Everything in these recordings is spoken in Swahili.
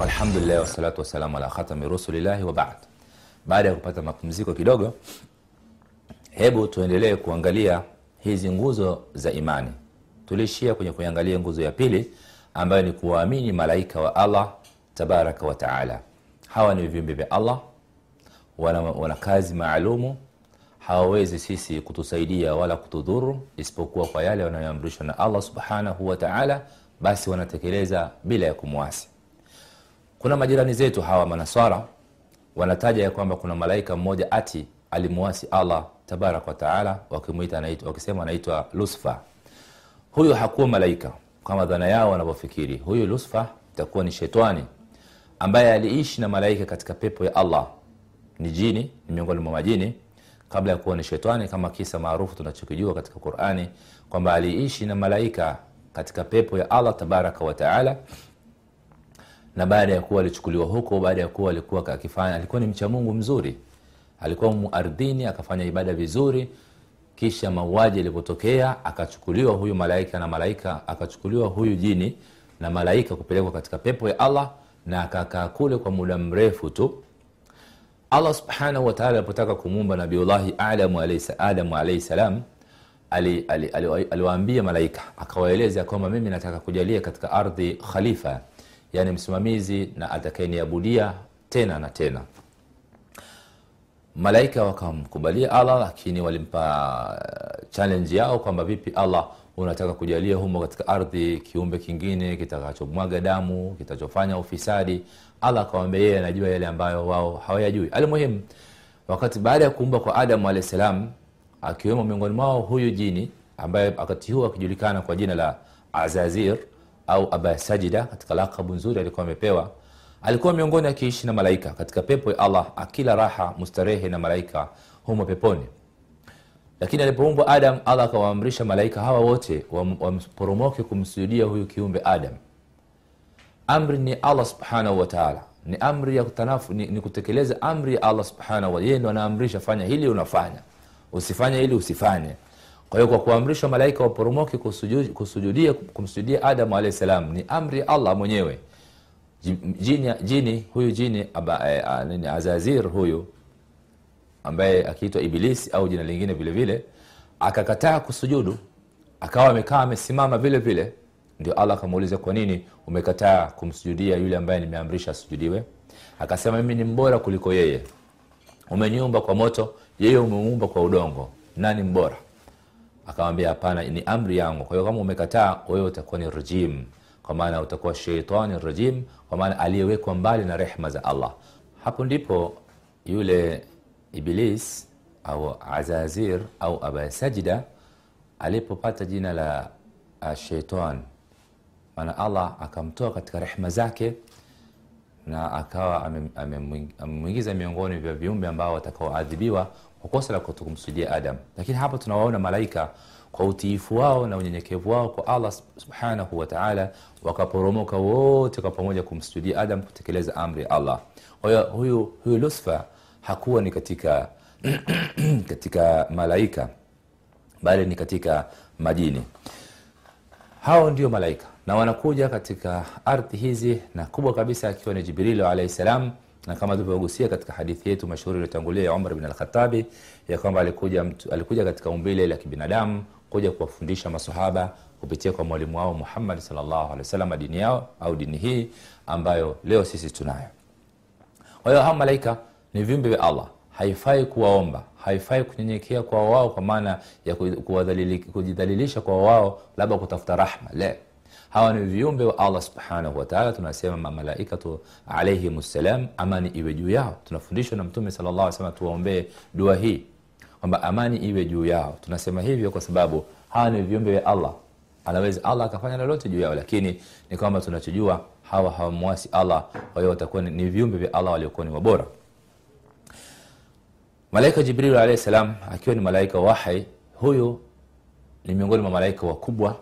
alhamdulillah wassalatu wassalamu ala khatami rusulillahi wa baada ya kupata mapumziko kidogo hebu tuendelee kuangalia hizi nguzo za imani. Tuliishia kwenye kuangalia nguzo ya pili ambayo ni kuwaamini malaika wa allah tabaraka wa taala. Hawa ni viumbe vya allah wana, wana kazi maalumu. Hawawezi sisi kutusaidia wala kutudhuru isipokuwa kwa yale wanayoamrishwa na allah subhanahu wa taala basi wanatekeleza bila ya kumwasi kuna majirani zetu hawa manaswara wanataja ya kwamba kuna malaika mmoja ati alimuasi allah tabaraka wataala wakimwita anaitwa wakisema anaitwa lusfa. Huyu hakuwa malaika kama dhana yao wanavyofikiri. Huyu lusfa itakuwa ni shetani ambaye aliishi na malaika katika pepo ya allah. Ni jini ni miongoni mwa majini kabla ya kuwa ni shetani kama kisa maarufu tunachokijua katika qurani kwamba aliishi na malaika katika pepo ya allah tabaraka wataala na baada ya kuwa alichukuliwa huko baada ya kuwa alikuwa akifanya alikuwa ni mcha mungu mzuri. Alikuwa muardhini, akafanya ibada vizuri. Kisha mauaji yalipotokea akachukuliwa huyu malaika na malaika akachukuliwa huyu jini na malaika kupelekwa katika pepo ya allah na akakaa kule kwa muda mrefu tu. Allah subhanahu wataala alipotaka kumuumba nabiullahi adamu alaihi salam aliwaambia ali, ali, ali, ali malaika akawaeleza kwamba mimi nataka kujalia katika ardhi khalifa yani msimamizi na atakayeniabudia tena na tena. Malaika wakamkubalia allah lakini walimpa challenge yao kwamba vipi allah unataka kujalia humo katika ardhi kiumbe kingine kitakachomwaga damu kitachofanya ufisadi. Allah akawambia yeye anajua yale ambayo wao hawayajui. Almuhimu wakati baada ya kuumba kwa adamu alahi salam akiwemo miongoni mwao huyu jini ambaye wakati huo akijulikana kwa jina la azazir au aba katika lakabu nzuri alikuwa amepewa alikuwa miongoni akiishi na malaika katika pepo ya allah akila raha mustarehe na malaika humo peponi. Lakini alipoumbwa adam allah akawaamrisha malaika hawa wote wamporomoke kumsujudia huyu kiumbe adam. Amri ni allah subhanahu wataala ni amri ya kutanafu, ni, ni kutekeleza amri ya allah subhanahu wa yeye ndo anaamrisha fanya hili unafanya. Usifanye hili usifanye kwa hiyo kwa kuamrishwa malaika waporomoke kusujudia, kumsujudia adamu alahi salam ni amri allah mwenyewe. Jini, jini huyu jini aba, nini, azazir huyu ambaye akiitwa ibilisi au jina lingine vile akakataa kusujudu akawa amekaa amesimama vile vile. Ndio allah akamuuliza kwa nini umekataa kumsujudia yule ambaye nimeamrisha asujudiwe? Akasema mimi ni mbora kuliko yeye. Umeniumba kwa moto yeye umeumba kwa udongo. Nani mbora akamwambia hapana ni amri yangu. Kwa hiyo kama umekataa wewe utakuwa ni rajim kwa maana utakuwa sheitani rajim kwa maana aliyewekwa mbali na rehma za allah. Hapo ndipo yule iblis au azazir au aba sajida alipopata jina la sheitan maana allah akamtoa katika rehma zake na akawa amemwingiza miongoni vya viumbe ambao watakaoadhibiwa kwa kosa la kutokumsujudia adam. Lakini hapa tunawaona malaika kwa utiifu wao na unyenyekevu wao kwa allah subhanahu wataala wakaporomoka wote kwa pamoja kumsujudia adam kutekeleza amri ya allah. Kwa hiyo huyu, huyu lusfa hakuwa ni katika katika malaika bali ni katika majini. Hao ndio malaika. Na wanakuja katika ardhi hizi na kubwa kabisa akiwa ni jibrilu alaihi salam na kama tulivyogusia katika hadithi yetu mashuhuri iliyotangulia ya umar bin alkhatabi ya kwamba alikuja, alikuja katika umbile la kibinadamu kuja kuwafundisha masahaba kupitia kwa mwalimu wao muhammad wasallam dini yao au dini hii ambayo leo sisi tunayo. Kwa hiyo hao malaika ni viumbe vya allah. Haifai kuwaomba haifai kunyenyekea kwa wao kwa maana ya kujidhalilisha kwa wao labda kutafuta rahma. Le hawa ni viumbe wa allah subhanahu wataala tunasema mamalaikatu alaihim ssalam amani iwe juu yao. Tunafundishwa na mtume sal llah sallam tuwaombee dua hii kwamba amani iwe juu yao. Tunasema hivyo kwa sababu hawa ni viumbe vya allah. Anaweza allah akafanya lolote juu yao lakini ni kwamba tunachojua hawa hawamwasi allah kwa hiyo watakuwa ni viumbe vya allah waliokuwa ni wabora. Malaika jibril alahi salam akiwa ni malaika wahai huyu ni miongoni mwa malaika wakubwa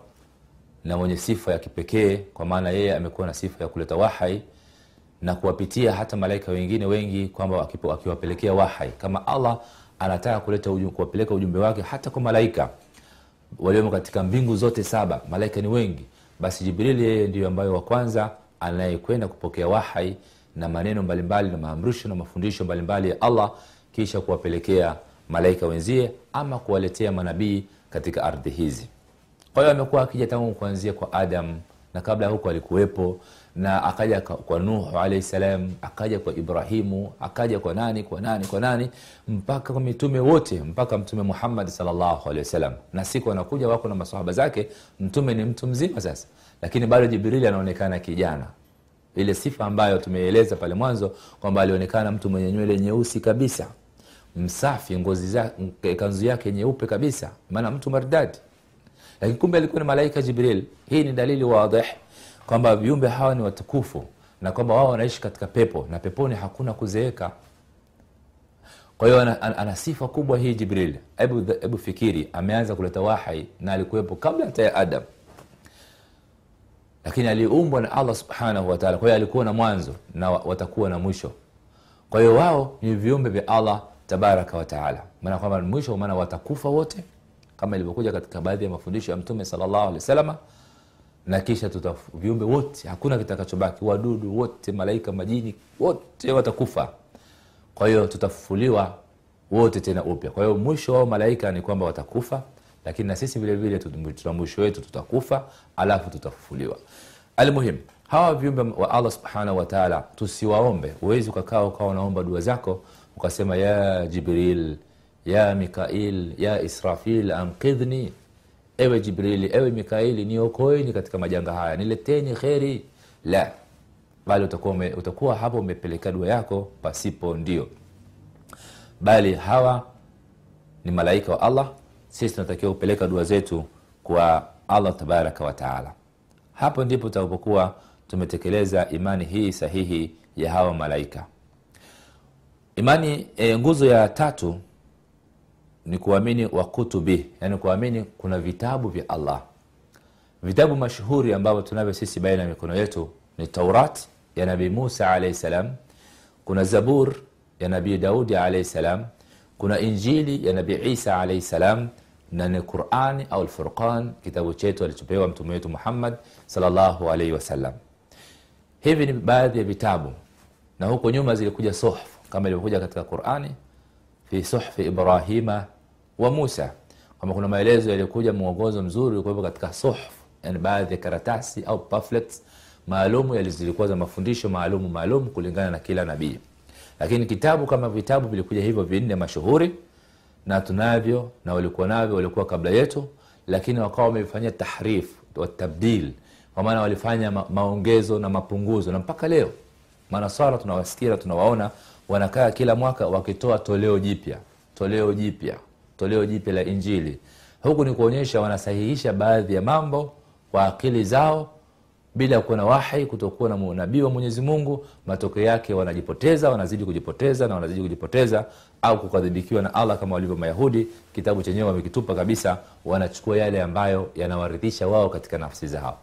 na mwenye sifa ya kipekee kwa maana yeye amekuwa na sifa ya kuleta wahai na kuwapitia hata malaika wengine wengi kwamba akiwapelekea wahai. Kama allah anataka kuleta kuwapeleka ujumbe wake hata kwa malaika waliomo katika mbingu zote saba malaika ni wengi basi jibrili yeye ndiyo ambayo wa kwanza anayekwenda kupokea wahai na maneno mbalimbali na maamrisho na mafundisho mbalimbali ya allah kisha kuwapelekea malaika wenzie ama kuwaletea manabii katika ardhi hizi kwa hiyo amekuwa akija tangu kuanzia kwa adam na kabla huko alikuwepo na akaja kwa nuhu alayhi salam akaja kwa ibrahimu akaja kwa nani kwa nani kwa nani mpaka kwa mitume wote mpaka mtume muhammad sallallahu alayhi wasallam. Na siku anakuja wako na masahaba zake mtume ni mtu mzima sasa. Lakini bado jibrili anaonekana kijana. Ile sifa ambayo tumeeleza pale mwanzo kwamba alionekana mtu mwenye nywele nyeusi kabisa. Msafi ngozi za, kanzu yake nyeupe kabisa. Maana mtu maridadi lakini kumbe alikuwa ni malaika jibril. Hii ni dalili wadih kwamba viumbe hawa ni watukufu na kwamba wao wanaishi katika pepo na peponi hakuna kuzeeka. Kwa hiyo ana, ana, ana sifa kubwa hii jibril. Hebu fikiri ameanza kuleta wahai na alikuwepo kabla hata ya adam. Lakini aliumbwa na allah subhanahu wataala kwa hiyo alikuwa na mwanzo na watakuwa na mwisho. Kwa hiyo wao ni viumbe vya allah tabaraka wataala maana kwamba mwisho maana watakufa wote kama ilivyokuja katika baadhi ya mafundisho ya mtume salllahu alehi wasalama na kisha tuta viumbe wote hakuna kitakachobaki wadudu wote malaika majini wote watakufa. Kwa hiyo tutafufuliwa wote tena upya. Kwa hiyo mwisho wao malaika ni kwamba watakufa lakini na sisi vile vile tuna mwisho wetu tutakufa alafu tutafufuliwa. Almuhim hawa viumbe wa allah subhanahu wataala tusiwaombe. Huwezi ukakaa ukawa unaomba dua zako ukasema ya jibril ya mikail ya israfil anqidhni ewe jibrili ewe mikaili niokoeni katika majanga haya. Nileteni kheri. La bali utakuwa, utakuwa hapo umepelekea dua yako pasipo ndio. Bali hawa ni malaika wa allah. Sisi tunatakiwa kupeleka dua zetu kwa allah tabaraka wataala hapo ndipo tutakapokuwa tumetekeleza imani hii sahihi ya hawa malaika. Imani e, nguzo ya tatu ni kuamini wa kutubi yani kuamini kuna vitabu vya allah. Vitabu mashuhuri ambavyo tunavyo sisi baina ya mikono yetu ni taurat ya nabii musa alaihi salam kuna zabur ya nabii daudi alaihi salam kuna injili ya nabii isa alaihi salam na ni qurani au lfurqan kitabu chetu alichopewa mtume wetu muhammad salllahu alaihi wasallam. Hivi ni baadhi ya vitabu na huko nyuma zilikuja suhf kama ilivyokuja katika qurani fi suhfi ibrahima wa musa. Kwamba kuna maelezo yaliyokuja mwongozo mzuri ulikuwepo katika suhf yani baadhi ya karatasi au pamphlets maalumu yali- zilikuwa za mafundisho maalumu maalumu kulingana na kila nabii. Lakini kitabu kama vitabu vilikuja hivyo vinne mashuhuri na tunavyo na walikuwa navyo walikuwa kabla yetu lakini wakawa wamefanyia tahrif watabdil kwa maana walifanya ma- maongezo na mapunguzo. Na mpaka leo Manaswara tunawasikia tunawaona wanakaa kila mwaka wakitoa toleo jipya toleo jipya toleo jipya la injili. Huku ni kuonyesha wanasahihisha baadhi ya mambo kwa akili zao bila kuwa na wahi kutokuwa na nabii wa mwenyezi mungu. Matokeo yake wanajipoteza wanazidi kujipoteza na wanazidi kujipoteza au kukadhibikiwa na allah kama walivyo mayahudi. Kitabu chenyewe wamekitupa kabisa wanachukua yale ambayo yanawaridhisha wao katika nafsi zao.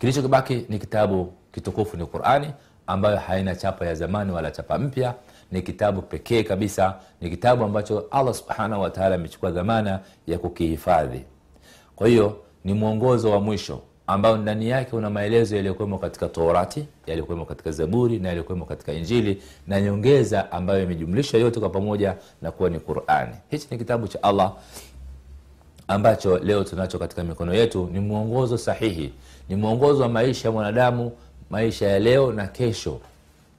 Kilichokibaki ni kitabu kitukufu ni qurani ambayo haina chapa ya zamani wala chapa mpya ni kitabu pekee kabisa. Ni kitabu ambacho allah subhanahu wataala amechukua dhamana ya kukihifadhi. Kwa hiyo ni mwongozo wa mwisho ambao ndani yake una maelezo yaliyokuwemo katika torati yaliyokuwemo katika zaburi na yaliyokuwemo katika injili na nyongeza ambayo imejumlisha yote kwa pamoja na kuwa ni qurani. Hichi ni kitabu cha allah ambacho leo tunacho katika mikono yetu. Ni mwongozo sahihi. Ni mwongozo wa maisha ya mwanadamu maisha ya leo na kesho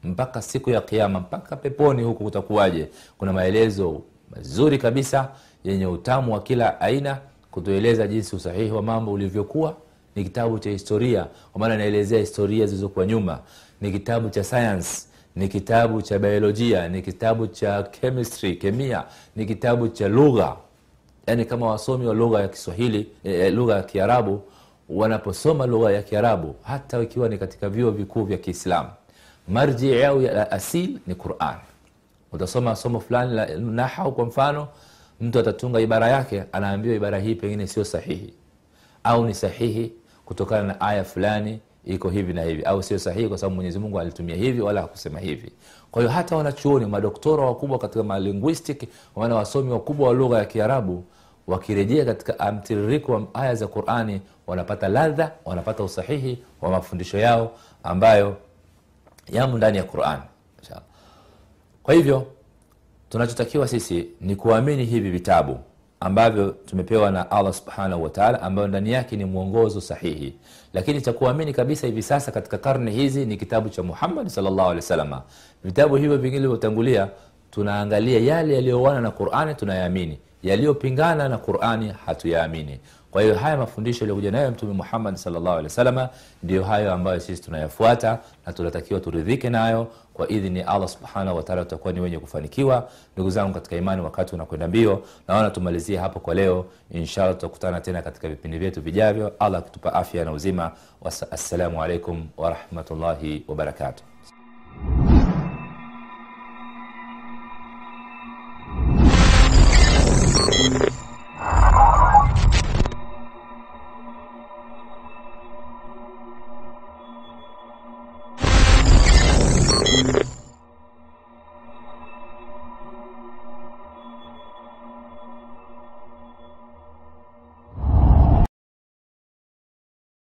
mpaka siku ya kiama mpaka peponi huku kutakuwaje? Kuna maelezo mazuri kabisa yenye utamu wa kila aina kutueleza jinsi usahihi wa mambo ulivyokuwa. Ni kitabu cha historia kwa maana inaelezea historia zilizokuwa nyuma. Ni kitabu cha science ni kitabu cha biolojia ni kitabu cha chemistry kemia ni kitabu cha lugha. Yaani kama wasomi wa lugha ya kiswahili eh, lugha ya kiarabu wanaposoma lugha ya kiarabu hata ikiwa ni katika vyuo vikuu vya kiislamu marji yao ya asil ni quran. Utasoma somo fulani la nahau kwa mfano mtu atatunga ibara yake anaambiwa ibara hii pengine sio sahihi. Au ni sahihi kutokana na aya fulani iko hivi na hivi. Au sio sahihi kwa sababu mwenyezi mungu alitumia hivi wala hakusema hivi. Kwa hiyo hata wanachuoni madoktora wakubwa katika malinguistic wana wasomi wakubwa wa lugha ya kiarabu wakirejea katika mtiririko wa aya za qurani wanapata ladha wanapata usahihi wa mafundisho yao ambayo yamo ndani ya quran kwa hivyo tunachotakiwa sisi ni kuamini hivi vitabu ambavyo tumepewa na allah subhanahu wataala ambayo ndani yake ni mwongozo sahihi. Lakini cha kuamini kabisa hivi sasa katika karne hizi ni kitabu cha muhammad salllahu alehi wasalama vitabu hivyo vingine vilivyotangulia tunaangalia yale yaliyoana na qurani tunayaamini. Yaliyopingana na qurani hatuyaamini kwa hiyo haya mafundisho yaliyokuja nayo mtume muhammad salllahu alehi wasalama ndiyo hayo ambayo sisi tunayafuata na tunatakiwa turidhike nayo. Kwa idhini allah subhanahu wataala tutakuwa ni wenye kufanikiwa. Ndugu zangu katika imani wakati unakwenda mbio naona tumalizie hapo kwa leo. Inshallah tutakutana tena katika vipindi vyetu vijavyo. Allah akitupa afya na uzima. Assalamu alaikum warahmatullahi wabarakatuh